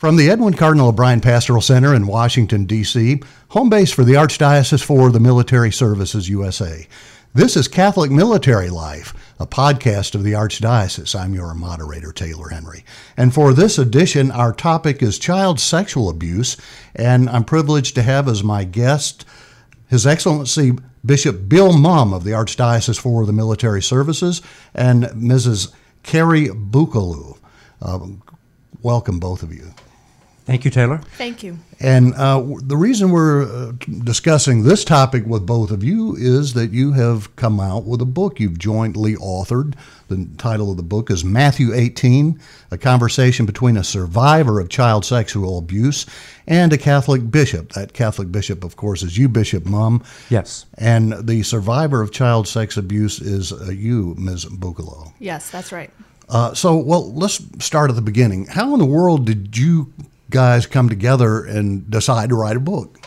From the Edwin Cardinal O'Brien Pastoral Center in Washington, D.C., home base for the Archdiocese for the Military Services USA. This is Catholic Military Life, a podcast of the Archdiocese. I'm your moderator, Taylor Henry. And for this edition, our topic is child sexual abuse, and I'm privileged to have as my guest His Excellency Bishop Bill Muhm of the Archdiocese for the Military Services and Mrs. Carrie Bucalo. Uh, welcome, both of you. Thank you, Taylor. Thank you. And uh, the reason we're uh, discussing this topic with both of you is that you have come out with a book you've jointly authored. The title of the book is Matthew 18 A Conversation Between a Survivor of Child Sexual Abuse and a Catholic Bishop. That Catholic Bishop, of course, is you, Bishop Muhm. Yes. And the survivor of child sex abuse is uh, you, Ms. Bucalo. Yes, that's right. Uh, so, well, let's start at the beginning. How in the world did you guys come together and decide to write a book?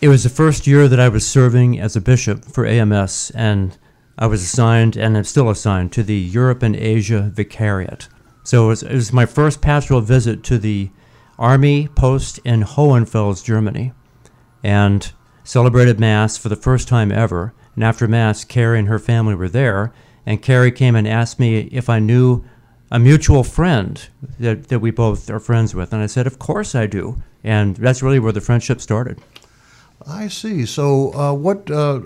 It was the first year that I was serving as a bishop for AMS, and I was assigned, and I'm still assigned, to the Europe and Asia Vicariate. So it was, it was my first pastoral visit to the Army post in Hohenfels, Germany, and celebrated Mass for the first time ever. And after Mass, Carrie and her family were there, and Carrie came and asked me if I knew a mutual friend that, that we both are friends with. And I said, Of course I do. And that's really where the friendship started. I see. So, uh, what uh,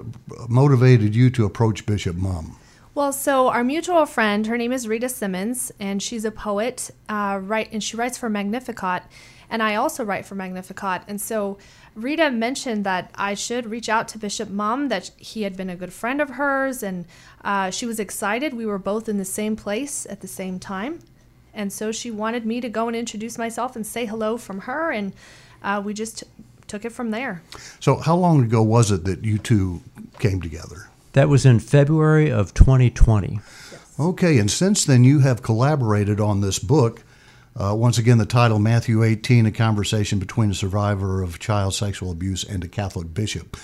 motivated you to approach Bishop Muhm? Well, so our mutual friend, her name is Rita Simmons, and she's a poet, uh, right? And she writes for Magnificat, and I also write for Magnificat. And so Rita mentioned that I should reach out to Bishop Muhm, that he had been a good friend of hers, and uh, she was excited. We were both in the same place at the same time. And so she wanted me to go and introduce myself and say hello from her, and uh, we just took it from there. So, how long ago was it that you two came together? That was in February of 2020. Okay, and since then you have collaborated on this book. Uh, once again, the title Matthew 18 A Conversation Between a Survivor of Child Sexual Abuse and a Catholic Bishop.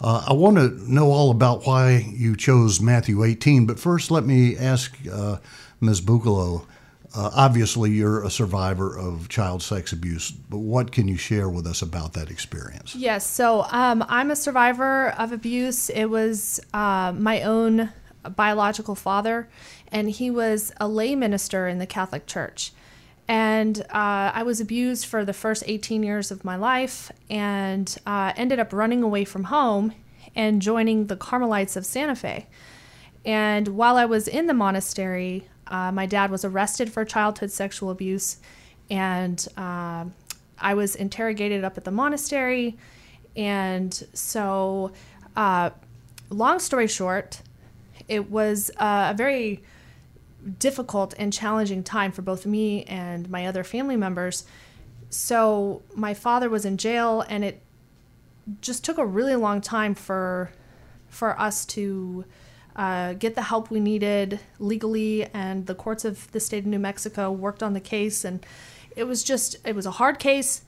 Uh, I want to know all about why you chose Matthew 18, but first let me ask uh, Ms. Bucalo. Uh, obviously, you're a survivor of child sex abuse, but what can you share with us about that experience? Yes, so um, I'm a survivor of abuse. It was uh, my own biological father, and he was a lay minister in the Catholic Church. And uh, I was abused for the first 18 years of my life and uh, ended up running away from home and joining the Carmelites of Santa Fe. And while I was in the monastery, uh, my dad was arrested for childhood sexual abuse, and uh, I was interrogated up at the monastery. And so, uh, long story short, it was uh, a very difficult and challenging time for both me and my other family members. So my father was in jail, and it just took a really long time for for us to uh, get the help we needed legally. And the courts of the state of New Mexico worked on the case, and it was just it was a hard case.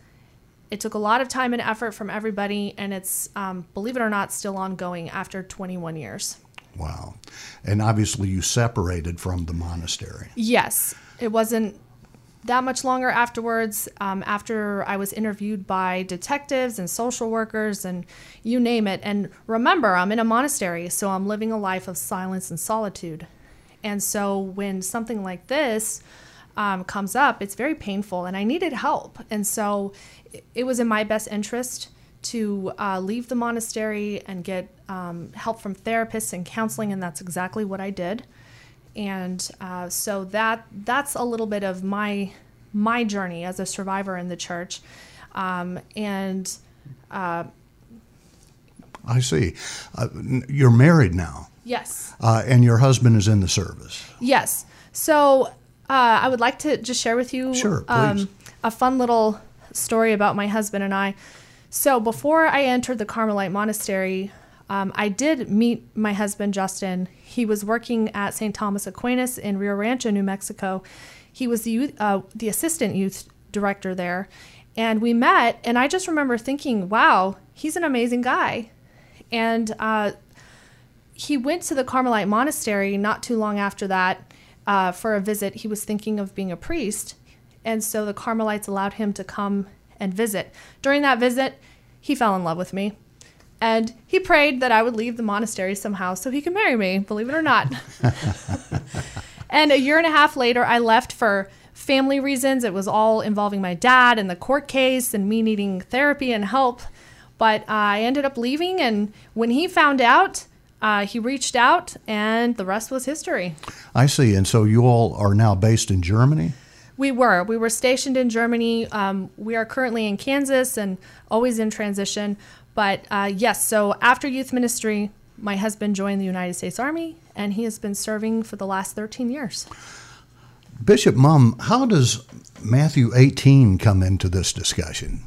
It took a lot of time and effort from everybody, and it's um, believe it or not still ongoing after 21 years. Wow. And obviously, you separated from the monastery. Yes, it wasn't that much longer afterwards. Um, after I was interviewed by detectives and social workers and you name it. And remember, I'm in a monastery, so I'm living a life of silence and solitude. And so when something like this um, comes up, it's very painful, and I needed help. And so it was in my best interest to uh, leave the monastery and get um, help from therapists and counseling, and that's exactly what I did. And uh, so that that's a little bit of my my journey as a survivor in the church, um, and. Uh, I see. Uh, you're married now. Yes. Uh, and your husband is in the service. Yes. So uh, I would like to just share with you sure, um, a fun little story about my husband and I. So before I entered the Carmelite monastery, um, I did meet my husband Justin. He was working at St. Thomas Aquinas in Rio Rancho, New Mexico. He was the youth, uh, the assistant youth director there, and we met. And I just remember thinking, "Wow, he's an amazing guy." And uh, he went to the Carmelite monastery not too long after that uh, for a visit. He was thinking of being a priest, And so the Carmelites allowed him to come and visit. During that visit, he fell in love with me. And he prayed that I would leave the monastery somehow so he could marry me, believe it or not. and a year and a half later, I left for family reasons. It was all involving my dad and the court case and me needing therapy and help. But uh, I ended up leaving, and when he found out, uh, he reached out, and the rest was history. I see. And so you all are now based in Germany? We were. We were stationed in Germany. Um, we are currently in Kansas and always in transition. But uh, yes, so after youth ministry, my husband joined the United States Army, and he has been serving for the last 13 years. Bishop Muhm, how does Matthew 18 come into this discussion?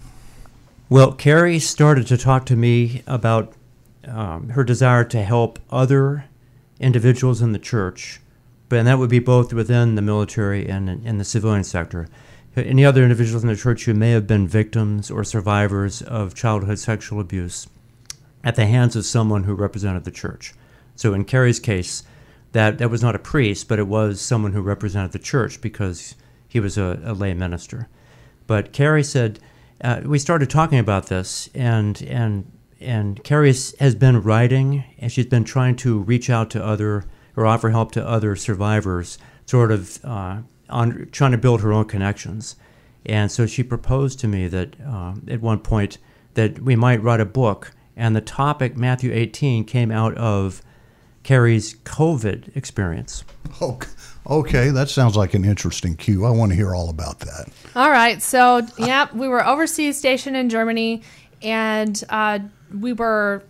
Well, Carrie started to talk to me about um, her desire to help other individuals in the church, but and that would be both within the military and in the civilian sector. Any other individuals in the church who may have been victims or survivors of childhood sexual abuse at the hands of someone who represented the church. So in Carrie's case, that, that was not a priest, but it was someone who represented the church because he was a, a lay minister. But Carrie said, uh, we started talking about this, and and and Carrie has been writing, and she's been trying to reach out to other or offer help to other survivors, sort of uh, on trying to build her own connections. And so she proposed to me that uh, at one point that we might write a book, and the topic Matthew 18 came out of Carrie's COVID experience. Okay, that sounds like an interesting cue. I want to hear all about that. All right. So, yeah, we were overseas stationed in Germany, and uh, we were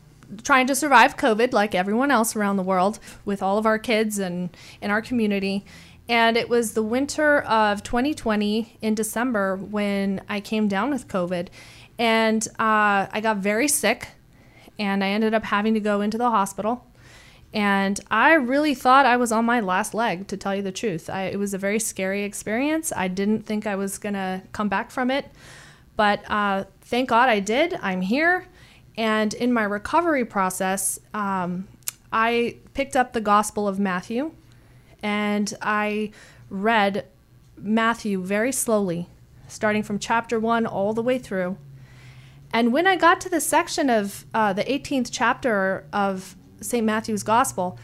trying to survive COVID like everyone else around the world with all of our kids and in our community. And it was the winter of 2020 in December when I came down with COVID. And uh, I got very sick, and I ended up having to go into the hospital and I really thought I was on my last leg, to tell you the truth. I, it was a very scary experience. I didn't think I was going to come back from it. But uh, thank God I did. I'm here. And in my recovery process, um, I picked up the Gospel of Matthew and I read Matthew very slowly, starting from chapter one all the way through. And when I got to the section of uh, the 18th chapter of St. Matthew's Gospel,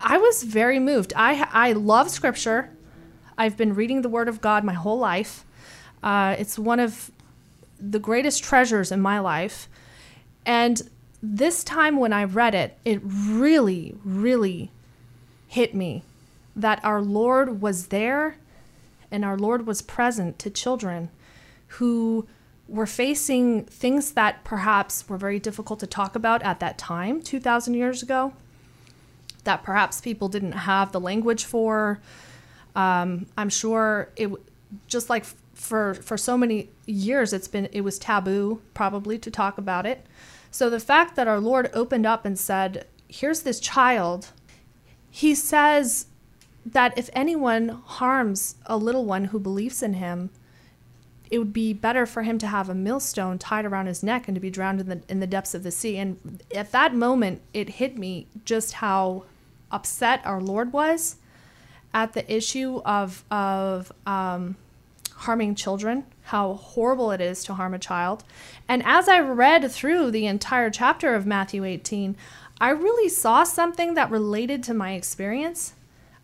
I was very moved. I, I love Scripture. I've been reading the Word of God my whole life. Uh, it's one of the greatest treasures in my life. And this time when I read it, it really, really hit me that our Lord was there and our Lord was present to children who were facing things that perhaps were very difficult to talk about at that time, 2,000 years ago, that perhaps people didn't have the language for. Um, I'm sure it, just like for for so many years, it's been it was taboo probably to talk about it. So the fact that our Lord opened up and said, "Here's this child," He says that if anyone harms a little one who believes in Him, it would be better for him to have a millstone tied around his neck and to be drowned in the in the depths of the sea. And at that moment, it hit me just how upset our Lord was at the issue of of um, harming children, how horrible it is to harm a child. And as I read through the entire chapter of Matthew 18, I really saw something that related to my experience.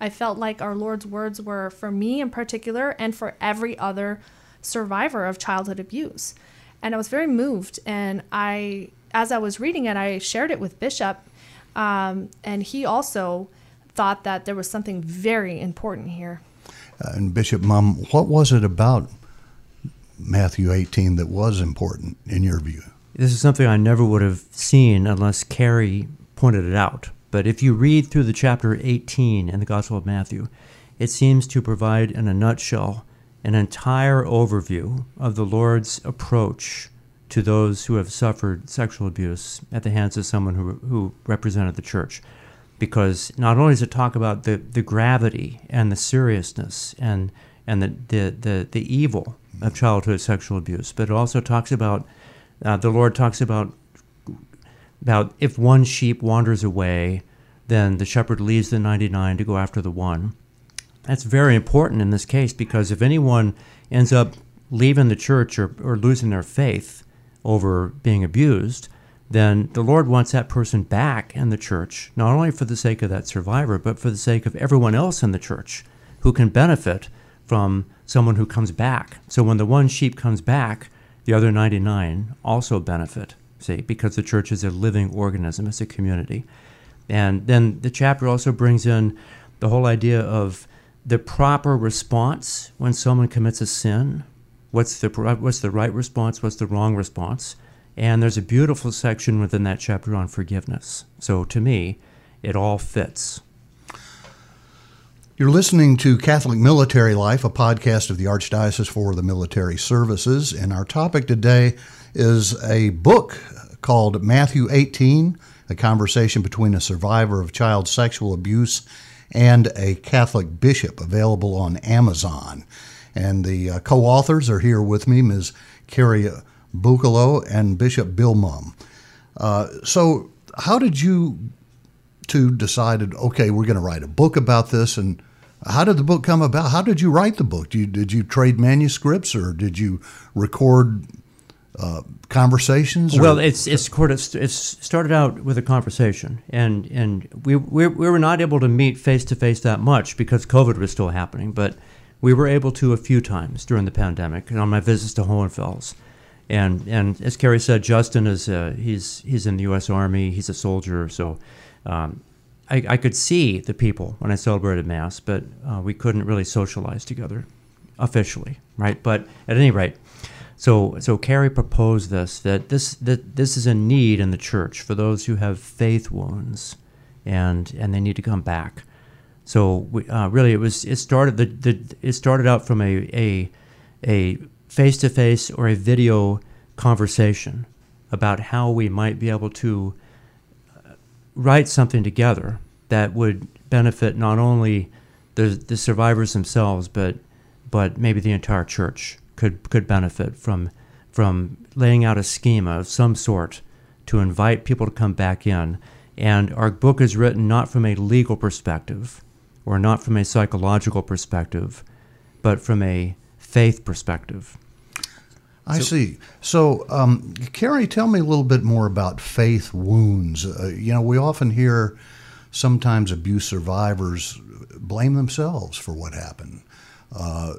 I felt like our Lord's words were for me in particular and for every other survivor of childhood abuse. And I was very moved. And I, as I was reading it, I shared it with Bishop. Um, and he also thought that there was something very important here. Uh, and Bishop Muhm, what was it about Matthew 18 that was important in your view? This is something I never would have seen unless Carrie pointed it out. But if you read through the chapter 18 in the Gospel of Matthew, it seems to provide, in a nutshell, an entire overview of the Lord's approach to those who have suffered sexual abuse at the hands of someone who, who represented the church. Because not only does it talk about the, the gravity and the seriousness and, and the, the, the, the evil of childhood sexual abuse, but it also talks about, uh, the Lord talks about, about if one sheep wanders away, then the shepherd leaves the 99 to go after the one. That's very important in this case because if anyone ends up leaving the church or, or losing their faith over being abused, then the Lord wants that person back in the church, not only for the sake of that survivor, but for the sake of everyone else in the church who can benefit from someone who comes back. So when the one sheep comes back, the other 99 also benefit, see, because the church is a living organism, it's a community. And then the chapter also brings in the whole idea of the proper response when someone commits a sin. What's the, what's the right response? What's the wrong response? And there's a beautiful section within that chapter on forgiveness. So to me, it all fits. You're listening to Catholic Military Life, a podcast of the Archdiocese for the Military Services. And our topic today is a book called Matthew 18 A Conversation Between a Survivor of Child Sexual Abuse and a Catholic Bishop, available on Amazon. And the uh, co authors are here with me, Ms. Carrie Bucalo and Bishop Bill Muhm. Uh, so, how did you two decided, okay, we're going to write a book about this? And how did the book come about? How did you write the book? Did you, did you trade manuscripts or did you record uh, conversations? Or? Well, it's it's it's started out with a conversation, and and we we, we were not able to meet face to face that much because COVID was still happening, but we were able to a few times during the pandemic and on my visits to Hohenfels. And and as Carrie said, Justin is uh, he's he's in the U.S. Army. He's a soldier, so um, I, I, could see the people when I celebrated Mass, but uh, we couldn't really socialize together officially, right? But at any rate, so so Carrie proposed this that this that this is a need in the church for those who have faith wounds, and and they need to come back. So we, uh, really, it was it started the, the it started out from a a a face to face or a video conversation about how we might be able to uh, write something together that would benefit not only the, the survivors themselves, but but maybe the entire church could could benefit from from laying out a schema of some sort to invite people to come back in. And our book is written not from a legal perspective or not from a psychological perspective, but from a faith perspective. I so, see. So, um, Carrie, tell me a little bit more about faith wounds. Uh, you know, we often hear sometimes abuse survivors blame themselves for what happened. Uh,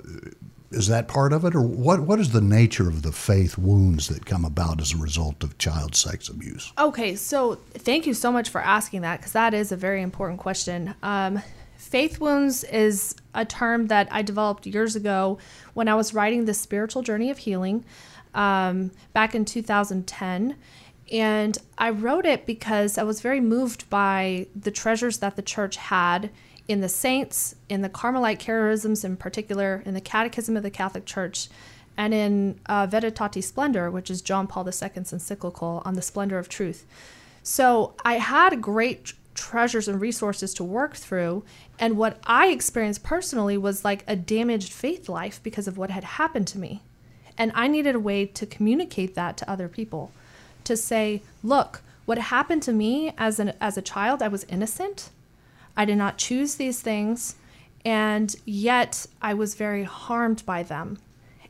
is that part of it, or what? What is the nature of the faith wounds that come about as a result of child sex abuse? Okay, so thank you so much for asking that because that is a very important question. Um, faith wounds is a term that I developed years ago when I was writing the spiritual journey of healing um, back in 2010. And I wrote it because I was very moved by the treasures that the church had in the saints, in the Carmelite charisms in particular, in the Catechism of the Catholic Church, and in uh, Splendor, which is John Paul II's encyclical on the splendor of truth. So I had great treasures and resources to work through. And what I experienced personally was like a damaged faith life because of what had happened to me. And I needed a way to communicate that to other people to say, look, what happened to me as, an, as a child, I was innocent. I did not choose these things. And yet I was very harmed by them.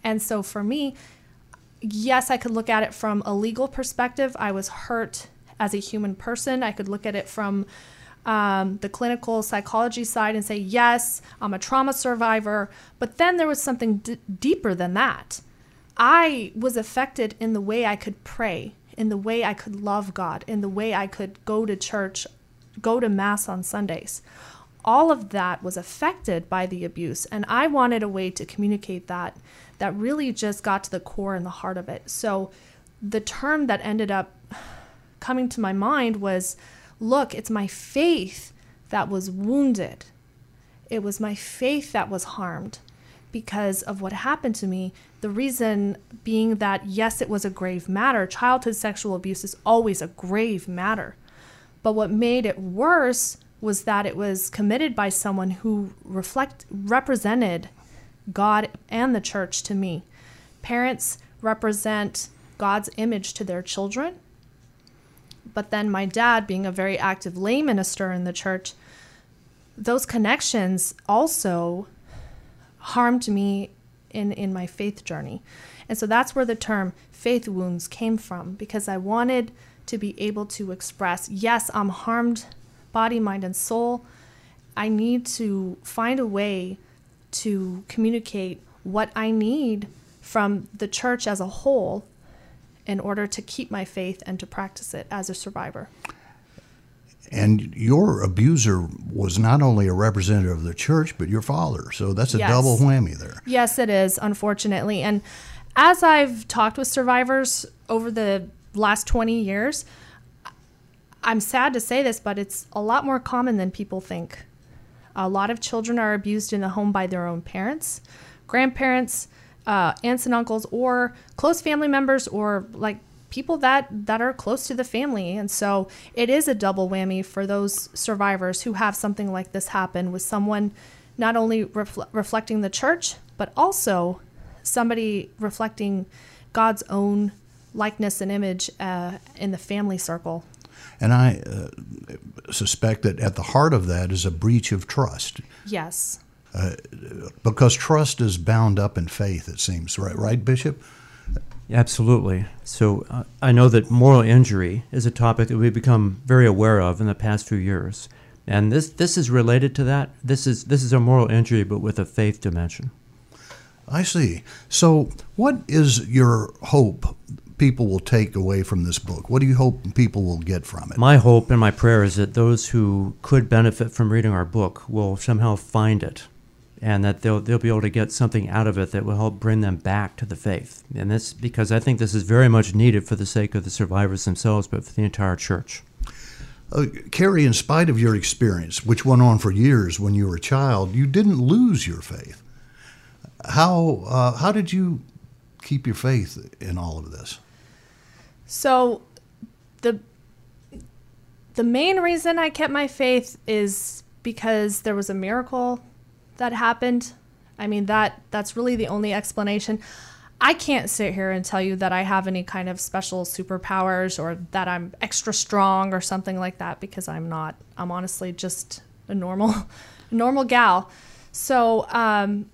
And so for me, yes, I could look at it from a legal perspective. I was hurt as a human person. I could look at it from um, the clinical psychology side and say, yes, I'm a trauma survivor. But then there was something d- deeper than that. I was affected in the way I could pray, in the way I could love God, in the way I could go to church, go to Mass on Sundays. All of that was affected by the abuse. And I wanted a way to communicate that that really just got to the core and the heart of it. So the term that ended up coming to my mind was look, it's my faith that was wounded. It was my faith that was harmed because of what happened to me. The reason being that, yes, it was a grave matter. Childhood sexual abuse is always a grave matter. But what made it worse was that it was committed by someone who reflect represented God and the church to me. Parents represent God's image to their children, but then my dad, being a very active lay minister in the church, those connections also harmed me in in my faith journey. And so that's where the term faith wounds came from because I wanted to be able to express, yes, I'm harmed body, mind and soul. I need to find a way to communicate what I need from the church as a whole in order to keep my faith and to practice it as a survivor. And your abuser was not only a representative of the church, but your father. So that's a Yes. double whammy there. Yes, it is, unfortunately. And as I've talked with survivors over the last 20 years, I'm sad to say this, but it's a lot more common than people think. A lot of children are abused in the home by their own parents, grandparents, uh, aunts and uncles, or close family members, or like people that that are close to the family. And so it is a double whammy for those survivors who have something like this happen with someone not only refl- reflecting the church, but also somebody reflecting God's own likeness and image uh, in the family circle. And I uh, suspect that at the heart of that is a breach of trust. Yes. Because trust is bound up in faith, it seems, right, right Bishop? Absolutely. So uh, I know that moral injury is a topic that we've become very aware of in the past few years, and this this is related to that. This is this is a moral injury, but with a faith dimension. I see. So, what is your hope people will take away from this book? What do you hope people will get from it? My hope and my prayer is that those who could benefit from reading our book will somehow find it, and that they'll they'll be able to get something out of it that will help bring them back to the faith. And this because I think this is very much needed for the sake of the survivors themselves, but for the entire church. Uh, Carrie, in spite of your experience, which went on for years when you were a child, you didn't lose your faith. How uh, how did you keep your faith in all of this? So the the main reason I kept my faith is because there was a miracle that happened. I mean that that's really the only explanation. I can't sit here and tell you that I have any kind of special superpowers or that I'm extra strong or something like that because I'm not. I'm honestly just a normal normal gal. So um,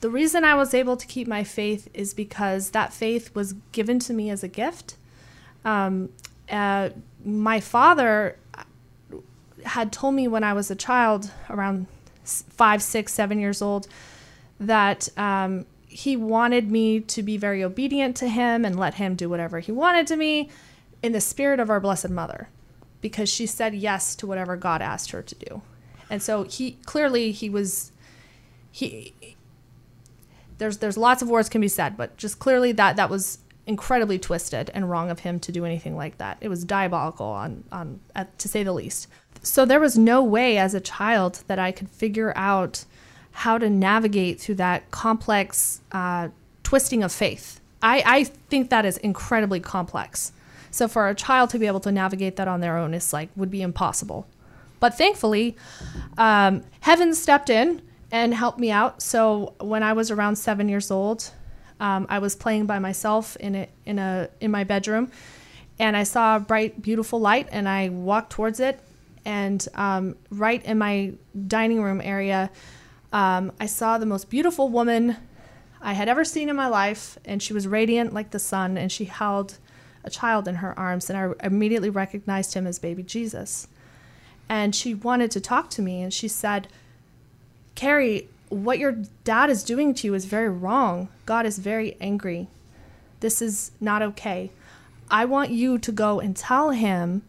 the reason I was able to keep my faith is because that faith was given to me as a gift. Um, uh, my father had told me when I was a child, around five, six, seven years old, that um, he wanted me to be very obedient to him and let him do whatever he wanted to me in the spirit of our Blessed Mother, because she said yes to whatever God asked her to do. And so he clearly he was he there's there's lots of words can be said, but just clearly that that was incredibly twisted and wrong of him to do anything like that. It was diabolical on on at, to say the least. So there was no way as a child that I could figure out how to navigate through that complex uh, twisting of faith. I, I think that is incredibly complex. So for a child to be able to navigate that on their own is like would be impossible. But thankfully, um, heaven stepped in and helped me out. So when I was around seven years old, um, I was playing by myself in a, in a in my bedroom, and I saw a bright, beautiful light, and I walked towards it. And um, right in my dining room area, um, I saw the most beautiful woman I had ever seen in my life, and she was radiant like the sun, and she held a child in her arms, and I immediately recognized him as baby Jesus. And she wanted to talk to me, and she said, Carrie, what your dad is doing to you is very wrong. God is very angry. This is not okay. I want you to go and tell him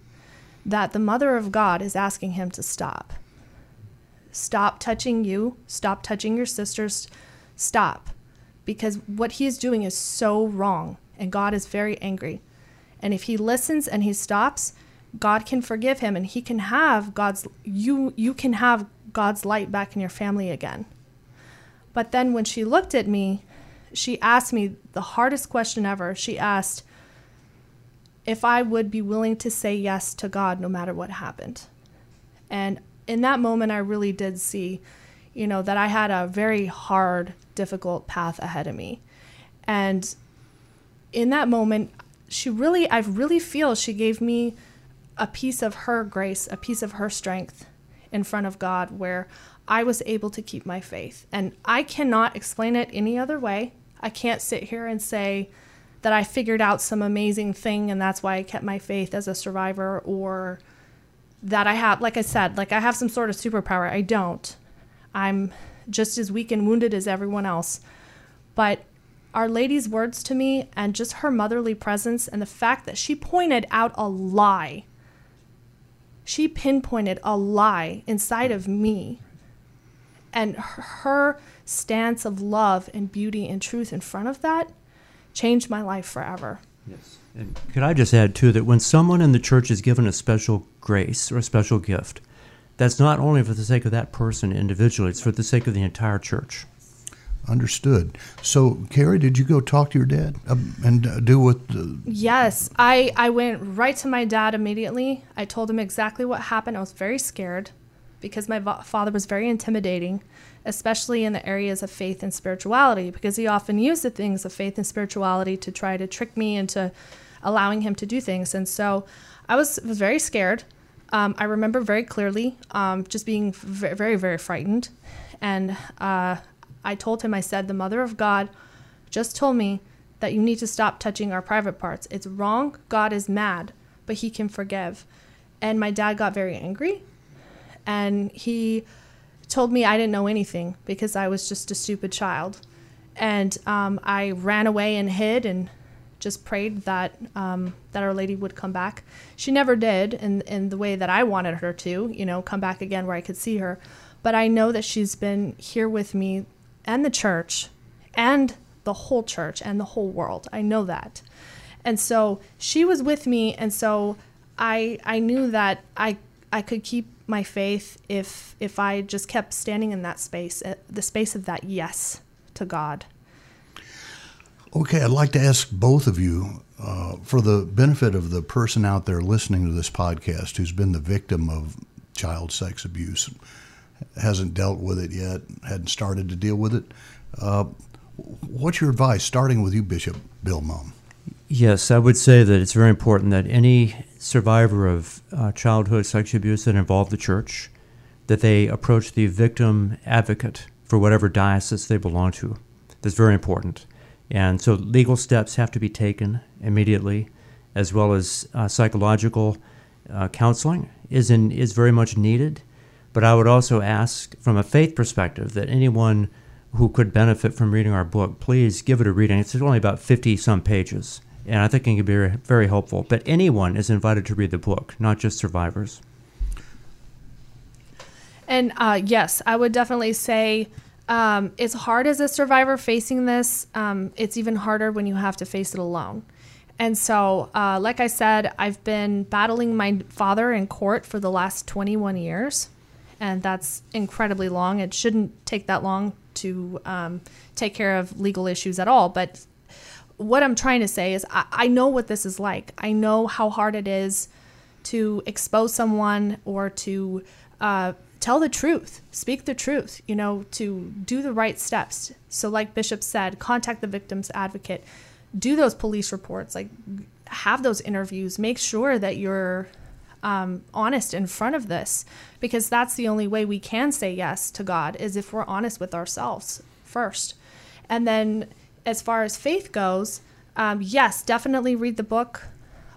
that the mother of God is asking him to stop. Stop touching you, stop touching your sisters, stop. Because what he is doing is so wrong, and God is very angry. And if he listens and he stops, God can forgive him and he can have God's you you can have God's light back in your family again. But then when she looked at me, she asked me the hardest question ever. She asked if I would be willing to say yes to God no matter what happened. And in that moment I really did see, you know, that I had a very hard, difficult path ahead of me. And in that moment, she really I really feel she gave me a piece of her grace, a piece of her strength in front of God where I was able to keep my faith. And I cannot explain it any other way. I can't sit here and say that I figured out some amazing thing and that's why I kept my faith as a survivor or that I have, like I said, like I have some sort of superpower. I don't. I'm just as weak and wounded as everyone else. But Our Lady's words to me and just her motherly presence and the fact that she pointed out a lie. She pinpointed a lie inside of me. And her stance of love and beauty and truth in front of that changed my life forever. Yes. And could I just add, too, that when someone in the church is given a special grace or a special gift, that's not only for the sake of that person individually, it's for the sake of the entire church. Understood. So, Carrie, did you go talk to your dad um, and uh, do what? Uh, Yes, I, I went right to my dad immediately. I told him exactly what happened. I was very scared because my father was very intimidating, especially in the areas of faith and spirituality, because he often used the things of faith and spirituality to try to trick me into allowing him to do things. And so I was, was very scared. Um, I remember very clearly um, just being very, very, very frightened. And uh, I told him, I said, the Mother of God just told me that you need to stop touching our private parts. It's wrong. God is mad, but he can forgive. And my dad got very angry and he told me I didn't know anything because I was just a stupid child. And um, I ran away and hid and just prayed that um, that Our Lady would come back. She never did in, in the way that I wanted her to, you know, come back again where I could see her. But I know that she's been here with me and the church and the whole church and the whole world. I know that. And so she was with me and so I I knew that I I could keep my faith if if I just kept standing in that space, uh, the space of that yes to God. okay, I'd like to ask both of you, uh, for the benefit of the person out there listening to this podcast who's been the victim of child sex abuse, hasn't dealt with it yet, hadn't started to deal with it. Uh, what's your advice, starting with you, Bishop Bill Muhm? Yes, I would say that it's very important that any survivor of uh, childhood sexual abuse that involved the church, that they approach the victim advocate for whatever diocese they belong to. That's very important. And so legal steps have to be taken immediately, as well as uh, psychological uh, counseling is, in, is very much needed. But I would also ask, from a faith perspective, that anyone who could benefit from reading our book, please give it a reading. It's only about 50 some pages, and I think it can be very, helpful. But anyone is invited to read the book, not just survivors. And uh, yes, I would definitely say um, it's hard as a survivor facing this. Um, it's even harder when you have to face it alone. And so, uh, like I said, I've been battling my father in court for the last 21 years, and that's incredibly long. It shouldn't take that long to um, take care of legal issues at all. But what I'm trying to say is, I, I know what this is like. I know how hard it is to expose someone or to uh, tell the truth, speak the truth, you know, to do the right steps. So, like Bishop said, contact the victim's advocate, do those police reports, like have those interviews, make sure that you're um, honest in front of this, because that's the only way we can say yes to God is if we're honest with ourselves first. And then, as far as faith goes, um, yes, definitely read the book.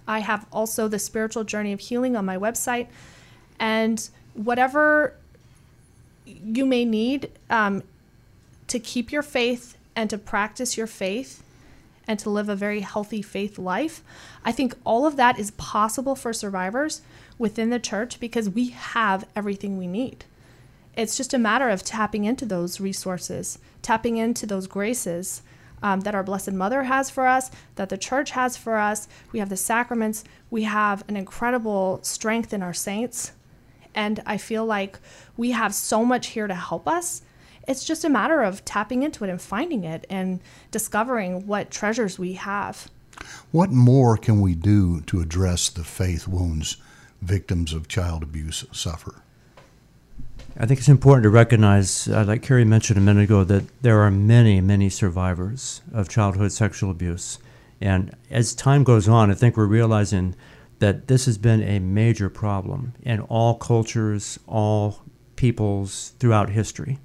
I have also the spiritual journey of healing on my website, and whatever you may need um, to keep your faith and to practice your faith and to live a very healthy faith life. I think all of that is possible for survivors within the church because we have everything we need. It's just a matter of tapping into those resources, tapping into those graces um, that our Blessed Mother has for us, that the church has for us. We have the sacraments. We have an incredible strength in our saints. And I feel like we have so much here to help us. It's just a matter of tapping into it and finding it and discovering what treasures we have. What more can we do to address the faith wounds victims of child abuse suffer? I think it's important to recognize, uh, like Carrie mentioned a minute ago, that there are many, many survivors of childhood sexual abuse. And as time goes on, I think we're realizing that this has been a major problem in all cultures, all peoples throughout history.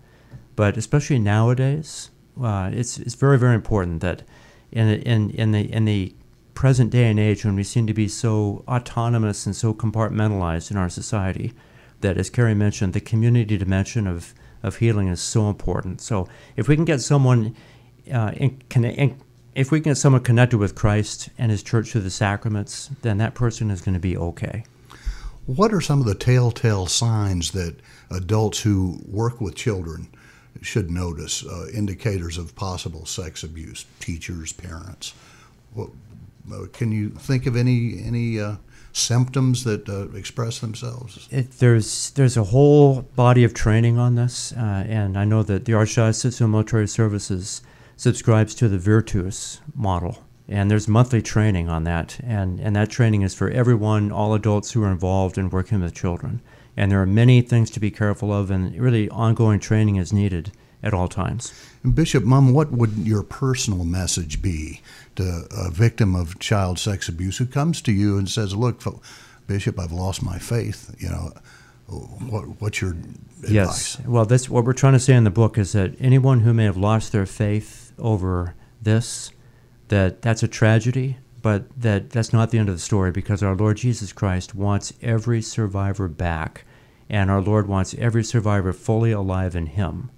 But especially nowadays, uh, it's, it's very, very important that in, in, in, the, in the present day and age when we seem to be so autonomous and so compartmentalized in our society, that, as Carrie mentioned, the community dimension of, of healing is so important. So if we can get someone uh, in, in, if we can get someone connected with Christ and His church through the sacraments, then that person is going to be okay. What are some of the telltale signs that adults who work with children should notice, uh, indicators of possible sex abuse, teachers, parents? What, uh, can you think of any any uh, symptoms that uh, express themselves? It, there's there's a whole body of training on this, uh, and I know that the Archdiocese of Military Services subscribes to the Virtus model, and there's monthly training on that, and and that training is for everyone, all adults who are involved in working with children, and there are many things to be careful of, and really ongoing training is needed at all times. Bishop Muhm, what would your personal message be to a victim of child sex abuse who comes to you and says, "Look, Bishop, I've lost my faith. You know, what, what's your advice?" Yes. Well, this what we're trying to say in the book is that anyone who may have lost their faith over this, that that's a tragedy, but that that's not the end of the story because our Lord Jesus Christ wants every survivor back, and our Lord wants every survivor fully alive in Him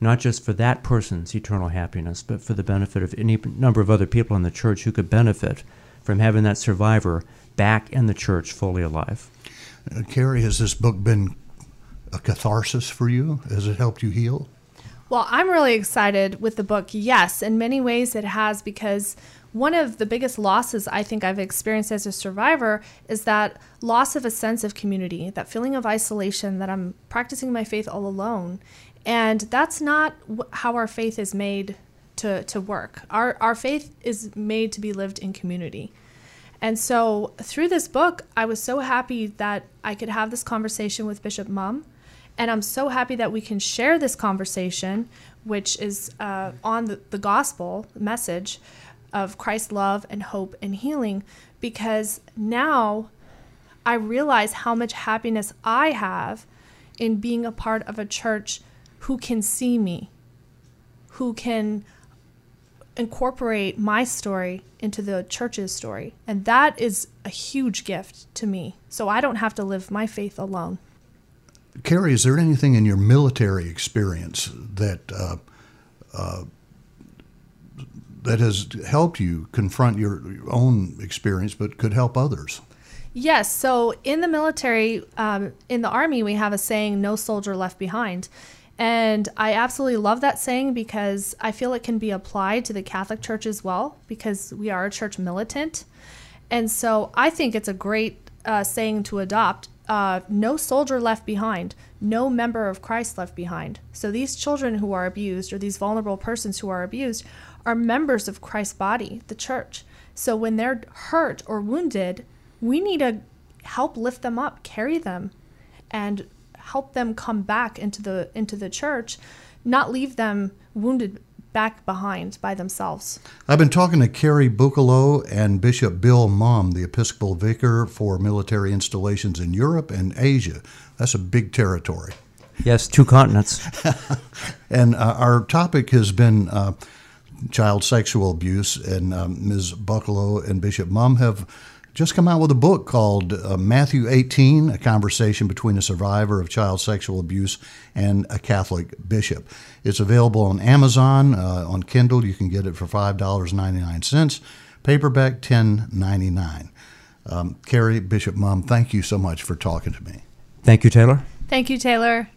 not just for that person's eternal happiness, but for the benefit of any number of other people in the church who could benefit from having that survivor back in the church fully alive. Uh, Carrie, has this book been a catharsis for you? Has it helped you heal? Well, I'm really excited with the book. Yes, in many ways it has because one of the biggest losses I think I've experienced as a survivor is that loss of a sense of community, that feeling of isolation that I'm practicing my faith all alone. And that's not how our faith is made to, to work. Our, our faith is made to be lived in community. And so through this book, I was so happy that I could have this conversation with Bishop Muhm. And I'm so happy that we can share this conversation, which is uh, on the, the gospel message of Christ's love and hope and healing, because now I realize how much happiness I have in being a part of a church who can see me, who can incorporate my story into the church's story. And that is a huge gift to me. So I don't have to live my faith alone. Carrie, is there anything in your military experience that uh, uh, that has helped you confront your own experience, but could help others? Yes. So in the military, um, in the army, we have a saying, "No soldier left behind." And I absolutely love that saying because I feel it can be applied to the Catholic Church as well because we are a church militant. And so I think it's a great uh, saying to adopt. Uh, no soldier left behind, no member of Christ left behind. So these children who are abused or these vulnerable persons who are abused are members of Christ's body, the church. So when they're hurt or wounded, we need to help lift them up, carry them, and help them come back into the into the church, not leave them wounded back behind by themselves. I've been talking to Carrie Bucalo and Bishop Bill Muhm, the Episcopal Vicar for military installations in Europe and Asia. That's a big territory. Yes, two continents. and uh, our topic has been uh, child sexual abuse, and um, Ms. Bucalo and Bishop Muhm have just come out with a book called uh, Matthew 18, a conversation between a survivor of child sexual abuse and a Catholic bishop. It's available on Amazon, uh, on Kindle. You can get it for $5.99, paperback $10.99. Um, Carrie Bishop Muhm, thank you so much for talking to me. Thank you, Taylor. Thank you, Taylor.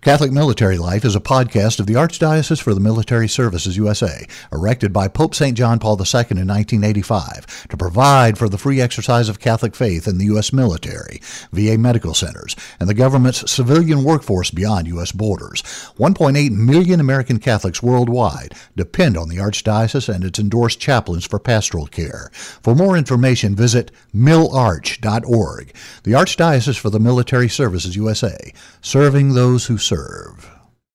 Catholic Military Life is a podcast of the Archdiocese for the Military Services USA, erected by Pope St. John Paul II in 1985 to provide for the free exercise of Catholic faith in the U.S. military, VA medical centers, and the government's civilian workforce beyond U.S. borders. 1.8 million American Catholics worldwide depend on the Archdiocese and its endorsed chaplains for pastoral care. For more information, visit milarch.org. The Archdiocese for the Military Services USA, serving those who serve.